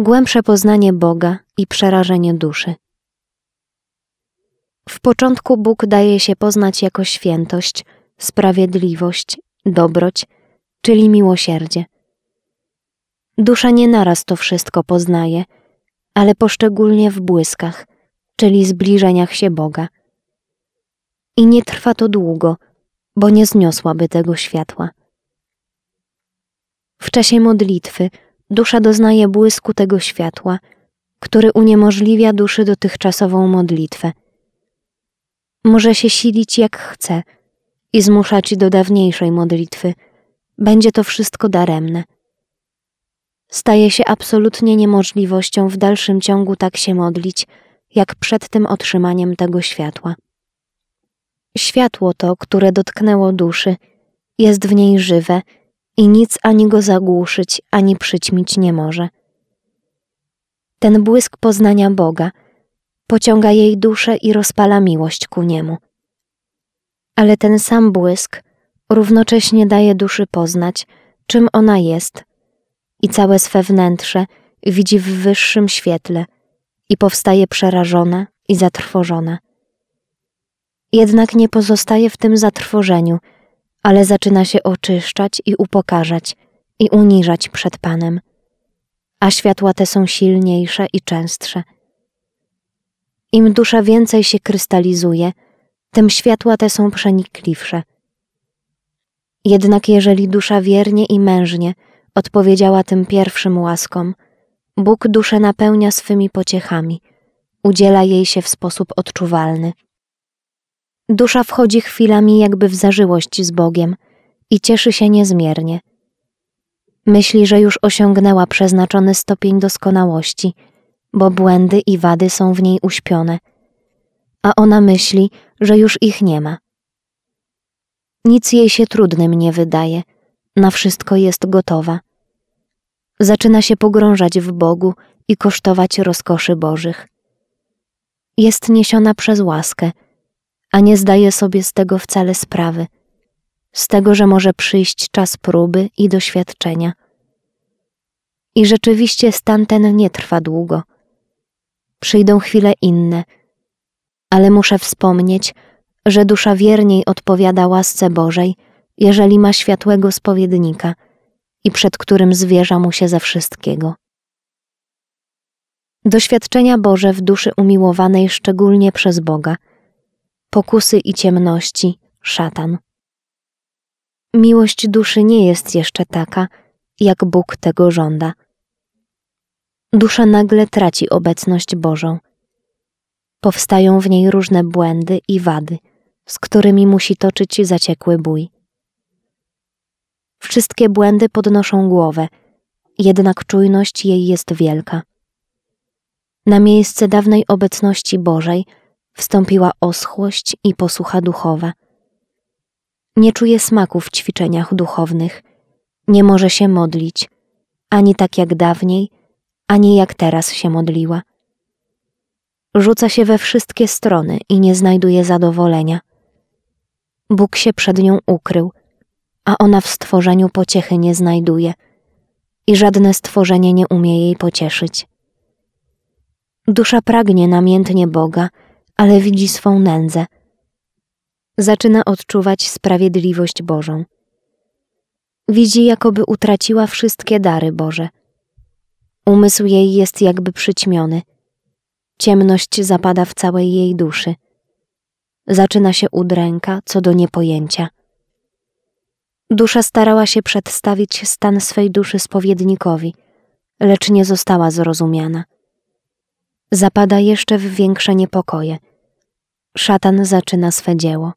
Głębsze poznanie Boga i przerażenie duszy. W początku Bóg daje się poznać jako świętość, sprawiedliwość, dobroć, czyli miłosierdzie. Dusza nie naraz to wszystko poznaje, ale poszczególnie w błyskach, czyli zbliżeniach się Boga. I nie trwa to długo, bo nie zniosłaby tego światła. W czasie modlitwy dusza doznaje błysku tego światła, który uniemożliwia duszy dotychczasową modlitwę. Może się silić jak chce i zmuszać do dawniejszej modlitwy. Będzie to wszystko daremne. Staje się absolutnie niemożliwością w dalszym ciągu tak się modlić, jak przed tym otrzymaniem tego światła. Światło to, które dotknęło duszy, jest w niej żywe i nic ani go zagłuszyć, ani przyćmić nie może. Ten błysk poznania Boga pociąga jej duszę i rozpala miłość ku niemu. Ale ten sam błysk równocześnie daje duszy poznać, czym ona jest i całe swe wnętrze widzi w wyższym świetle i powstaje przerażona i zatrwożona. Jednak nie pozostaje w tym zatrwożeniu, ale zaczyna się oczyszczać i upokarzać i uniżać przed Panem, a światła te są silniejsze i częstsze. Im dusza więcej się krystalizuje, tym światła te są przenikliwsze. Jednak jeżeli dusza wiernie i mężnie odpowiedziała tym pierwszym łaskom, Bóg duszę napełnia swymi pociechami, udziela jej się w sposób odczuwalny. Dusza wchodzi chwilami jakby w zażyłość z Bogiem i cieszy się niezmiernie. Myśli, że już osiągnęła przeznaczony stopień doskonałości, bo błędy i wady są w niej uśpione, a ona myśli, że już ich nie ma. Nic jej się trudnym nie wydaje, na wszystko jest gotowa. Zaczyna się pogrążać w Bogu i kosztować rozkoszy Bożych. Jest niesiona przez łaskę, a nie zdaje sobie z tego wcale sprawy, z tego, że może przyjść czas próby i doświadczenia. I rzeczywiście stan ten nie trwa długo. Przyjdą chwile inne, ale muszę wspomnieć, że dusza wierniej odpowiada łasce Bożej, jeżeli ma światłego spowiednika i przed którym zwierza mu się ze wszystkiego. Doświadczenia Boże w duszy umiłowanej szczególnie przez Boga – pokusy i ciemności, szatan. Miłość duszy nie jest jeszcze taka, jak Bóg tego żąda. Dusza nagle traci obecność Bożą. Powstają w niej różne błędy i wady, z którymi musi toczyć zaciekły bój. Wszystkie błędy podnoszą głowę, jednak czujność jej jest wielka. Na miejsce dawnej obecności Bożej – wstąpiła oschłość i posłucha duchowa. Nie czuje smaku w ćwiczeniach duchownych, nie może się modlić, ani tak jak dawniej, ani jak teraz się modliła. Rzuca się we wszystkie strony i nie znajduje zadowolenia. Bóg się przed nią ukrył, a ona w stworzeniu pociechy nie znajduje i żadne stworzenie nie umie jej pocieszyć. Dusza pragnie namiętnie Boga, ale widzi swą nędzę. Zaczyna odczuwać sprawiedliwość Bożą. Widzi, jakoby utraciła wszystkie dary Boże. Umysł jej jest jakby przyćmiony. Ciemność zapada w całej jej duszy. Zaczyna się udręka co do niepojęcia. Dusza starała się przedstawić stan swej duszy spowiednikowi, lecz nie została zrozumiana. Zapada jeszcze w większe niepokoje – szatan zaczyna swe dzieło.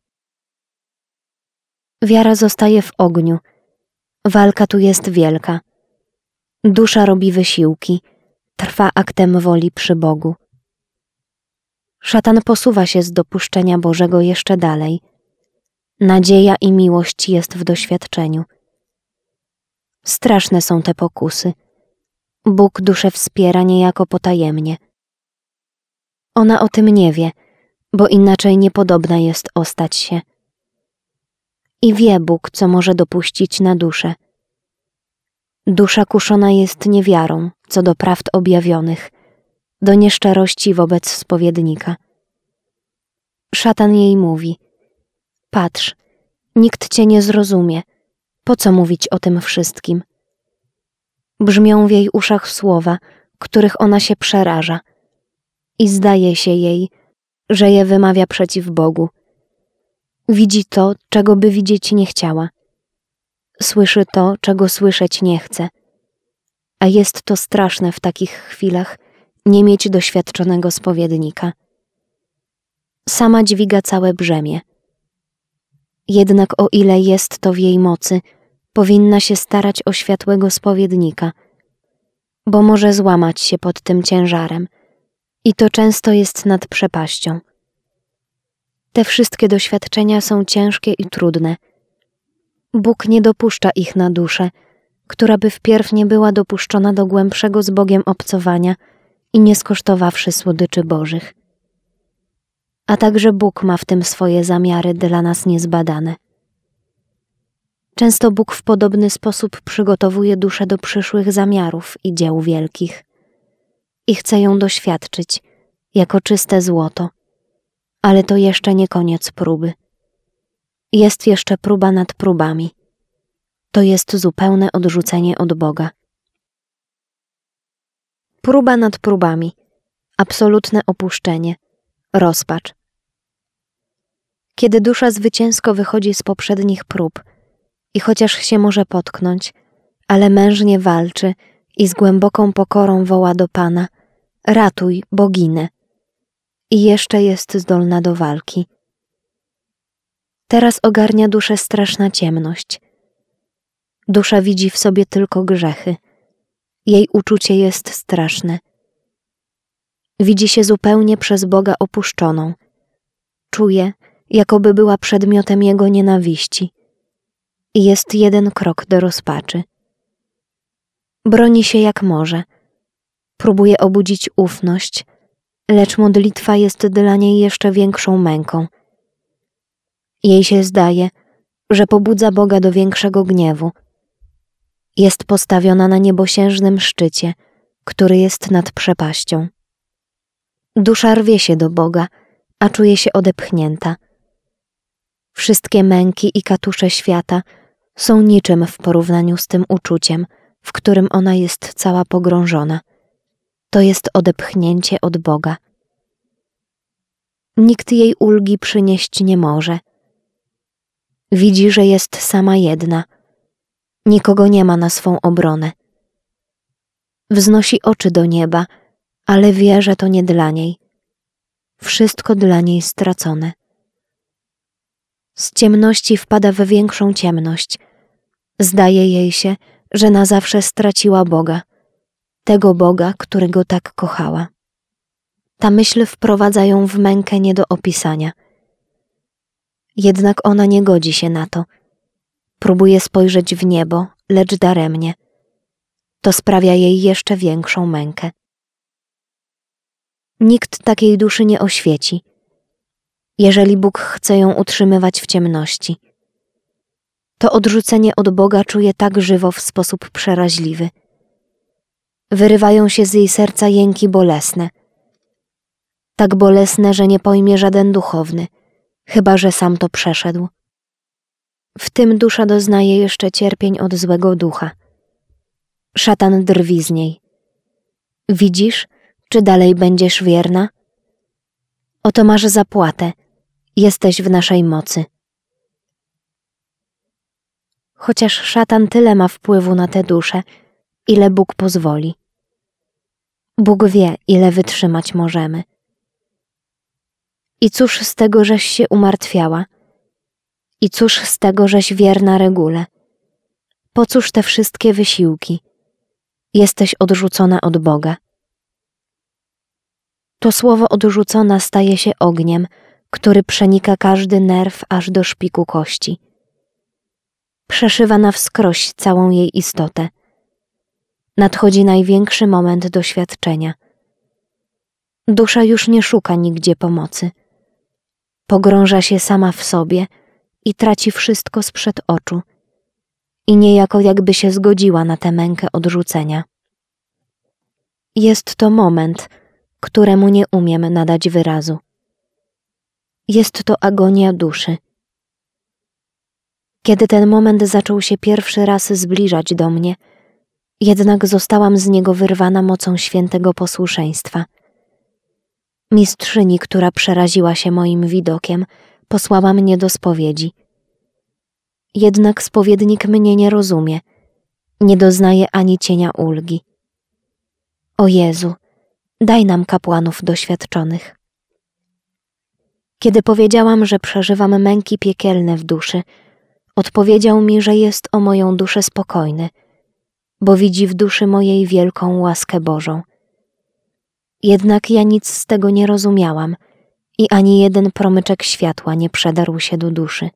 Wiara zostaje w ogniu. Walka tu jest wielka. Dusza robi wysiłki, trwa aktem woli przy Bogu. Szatan posuwa się z dopuszczenia Bożego jeszcze dalej. Nadzieja i miłość jest w doświadczeniu. Straszne są te pokusy. Bóg duszę wspiera niejako potajemnie. Ona o tym nie wie – bo inaczej niepodobna jest ostać się. I wie Bóg, co może dopuścić na duszę. Dusza kuszona jest niewiarą co do prawd objawionych, do nieszczerości wobec spowiednika. Szatan jej mówi: Patrz, nikt cię nie zrozumie, po co mówić o tym wszystkim? Brzmią w jej uszach słowa, których ona się przeraża, i zdaje się jej, że je wymawia przeciw Bogu. Widzi to, czego by widzieć nie chciała. Słyszy to, czego słyszeć nie chce. A jest to straszne w takich chwilach nie mieć doświadczonego spowiednika. Sama dźwiga całe brzemię. Jednak o ile jest to w jej mocy, powinna się starać o światłego spowiednika, bo może złamać się pod tym ciężarem i to często jest nad przepaścią. Te wszystkie doświadczenia są ciężkie i trudne. Bóg nie dopuszcza ich na duszę, która by wpierw nie była dopuszczona do głębszego z Bogiem obcowania i nie skosztowawszy słodyczy Bożych. A także Bóg ma w tym swoje zamiary dla nas niezbadane. Często Bóg w podobny sposób przygotowuje duszę do przyszłych zamiarów i dzieł wielkich i chce ją doświadczyć jako czyste złoto, ale to jeszcze nie koniec próby. Jest jeszcze próba nad próbami. To jest zupełne odrzucenie od Boga. Próba nad próbami, absolutne opuszczenie, rozpacz. Kiedy dusza zwycięsko wychodzi z poprzednich prób i chociaż się może potknąć, ale mężnie walczy i z głęboką pokorą woła do Pana: Ratuj, boginę. I jeszcze jest zdolna do walki. Teraz ogarnia duszę straszna ciemność. Dusza widzi w sobie tylko grzechy. Jej uczucie jest straszne. Widzi się zupełnie przez Boga opuszczoną. Czuje, jakoby była przedmiotem Jego nienawiści. I jest jeden krok do rozpaczy. Broni się jak może. Próbuje obudzić ufność, lecz modlitwa jest dla niej jeszcze większą męką. Jej się zdaje, że pobudza Boga do większego gniewu. Jest postawiona na niebosiężnym szczycie, który jest nad przepaścią. Dusza rwie się do Boga, a czuje się odepchnięta. Wszystkie męki i katusze świata są niczym w porównaniu z tym uczuciem, w którym ona jest cała pogrążona. To jest odepchnięcie od Boga. Nikt jej ulgi przynieść nie może. Widzi, że jest sama jedna. Nikogo nie ma na swą obronę. Wznosi oczy do nieba, ale wie, że to nie dla niej. Wszystko dla niej stracone. Z ciemności wpada w większą ciemność. Zdaje jej się, że na zawsze straciła Boga, tego Boga, którego tak kochała. Ta myśl wprowadza ją w mękę nie do opisania. Jednak ona nie godzi się na to. Próbuje spojrzeć w niebo, lecz daremnie. To sprawia jej jeszcze większą mękę. Nikt takiej duszy nie oświeci, jeżeli Bóg chce ją utrzymywać w ciemności. To odrzucenie od Boga czuje tak żywo w sposób przeraźliwy. Wyrywają się z jej serca jęki bolesne. Tak bolesne, że nie pojmie żaden duchowny, chyba że sam to przeszedł. W tym dusza doznaje jeszcze cierpień od złego ducha. Szatan drwi z niej. Widzisz, czy dalej będziesz wierna? Oto masz zapłatę, jesteś w naszej mocy. Chociaż szatan tyle ma wpływu na tę duszę, ile Bóg pozwoli. Bóg wie, ile wytrzymać możemy. I cóż z tego, żeś się umartwiała? I cóż z tego, żeś wierna regule? Po cóż te wszystkie wysiłki? Jesteś odrzucona od Boga. To słowo odrzucona staje się ogniem, który przenika każdy nerw aż do szpiku kości. Przeszywa na wskroś całą jej istotę. Nadchodzi największy moment doświadczenia. Dusza już nie szuka nigdzie pomocy. Pogrąża się sama w sobie i traci wszystko sprzed oczu. i niejako jakby się zgodziła na tę mękę odrzucenia. Jest to moment, któremu nie umiem nadać wyrazu. Jest to agonia duszy. Kiedy ten moment zaczął się pierwszy raz zbliżać do mnie, jednak zostałam z niego wyrwana mocą świętego posłuszeństwa. Mistrzyni, która przeraziła się moim widokiem, posłała mnie do spowiedzi. Jednak spowiednik mnie nie rozumie, nie doznaje ani cienia ulgi. O Jezu, daj nam kapłanów doświadczonych. Kiedy powiedziałam, że przeżywam męki piekielne w duszy, odpowiedział mi, że jest o moją duszę spokojny, bo widzi w duszy mojej wielką łaskę Bożą. Jednak ja nic z tego nie rozumiałam i ani jeden promyczek światła nie przedarł się do duszy.